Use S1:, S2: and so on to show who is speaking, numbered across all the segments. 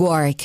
S1: Warwick.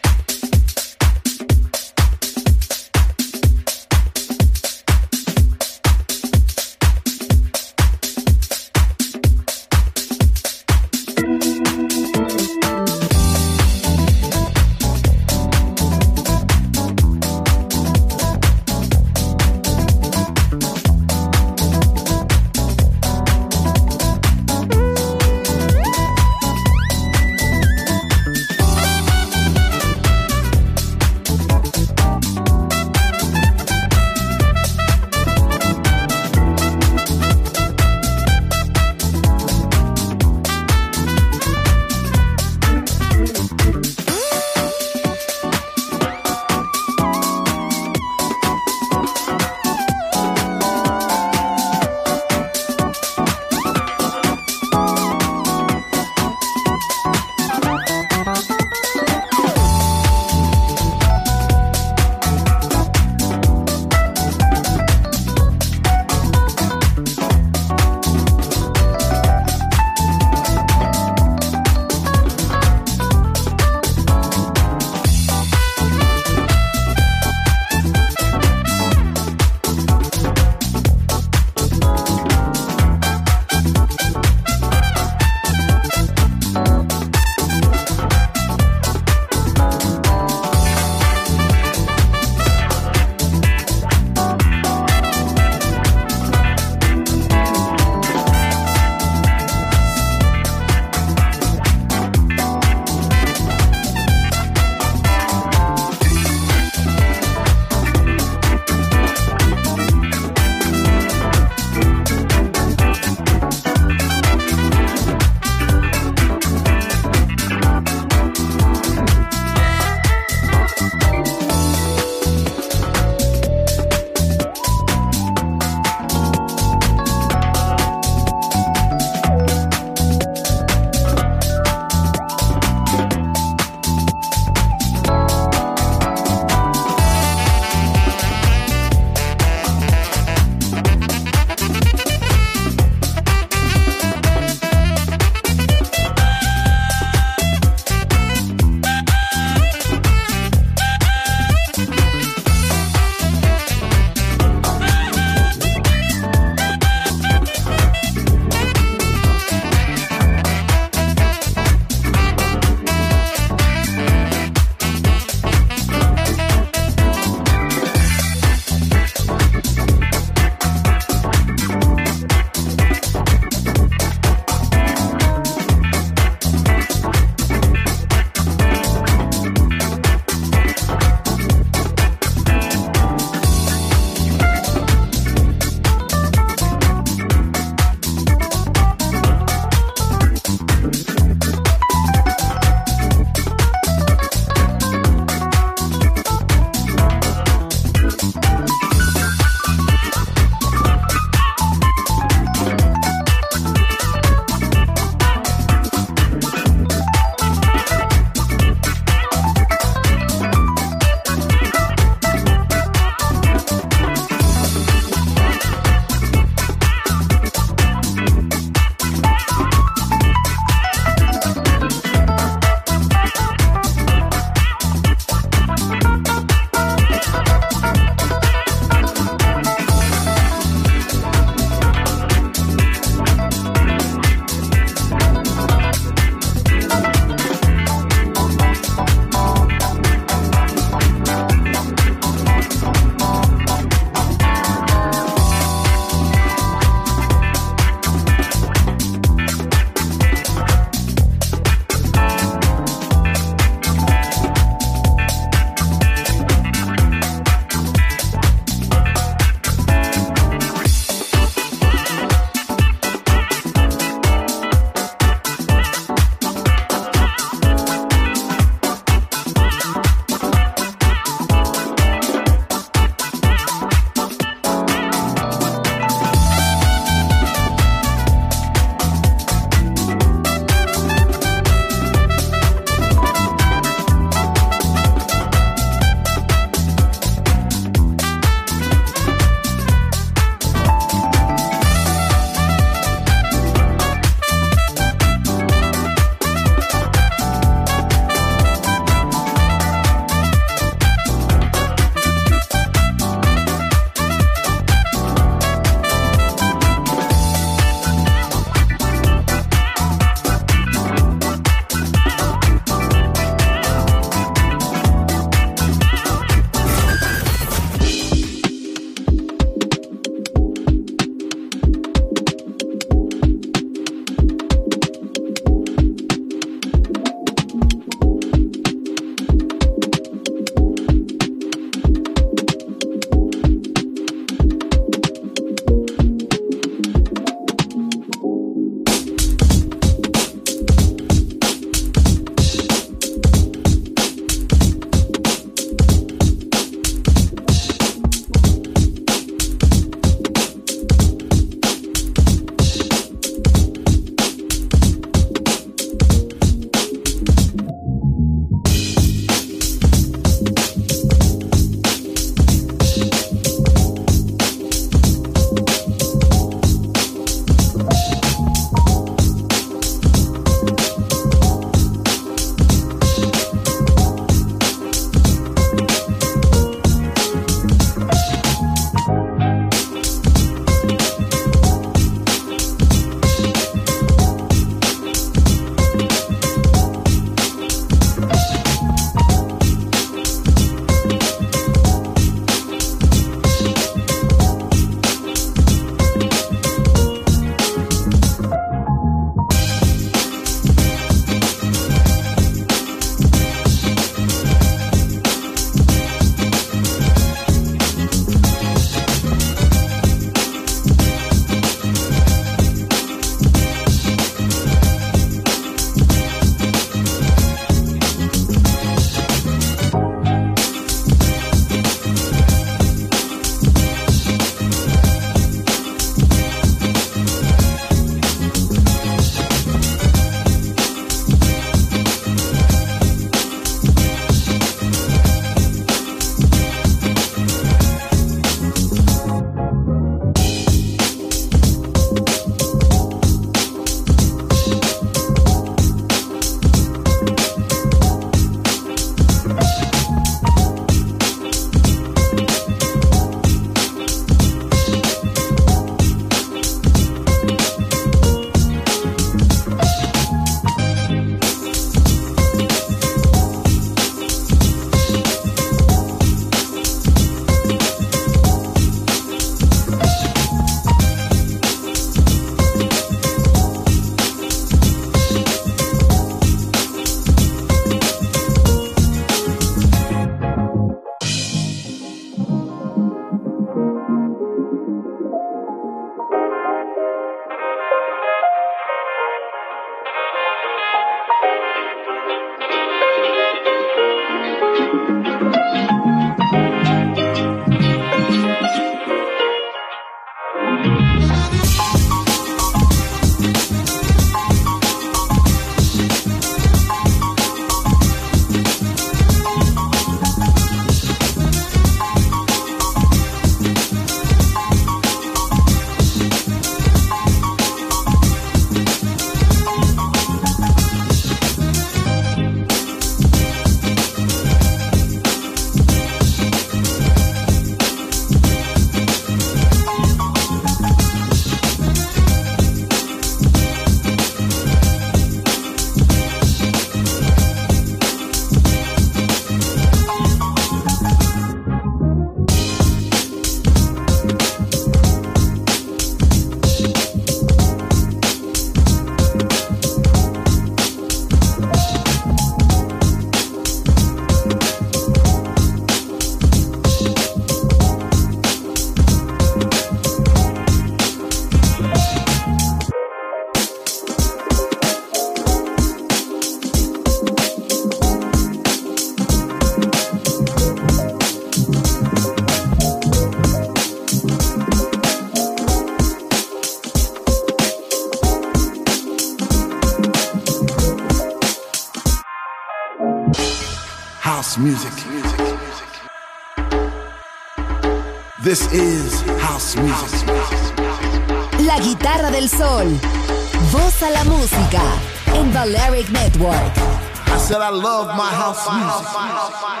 S2: I said I love my house music.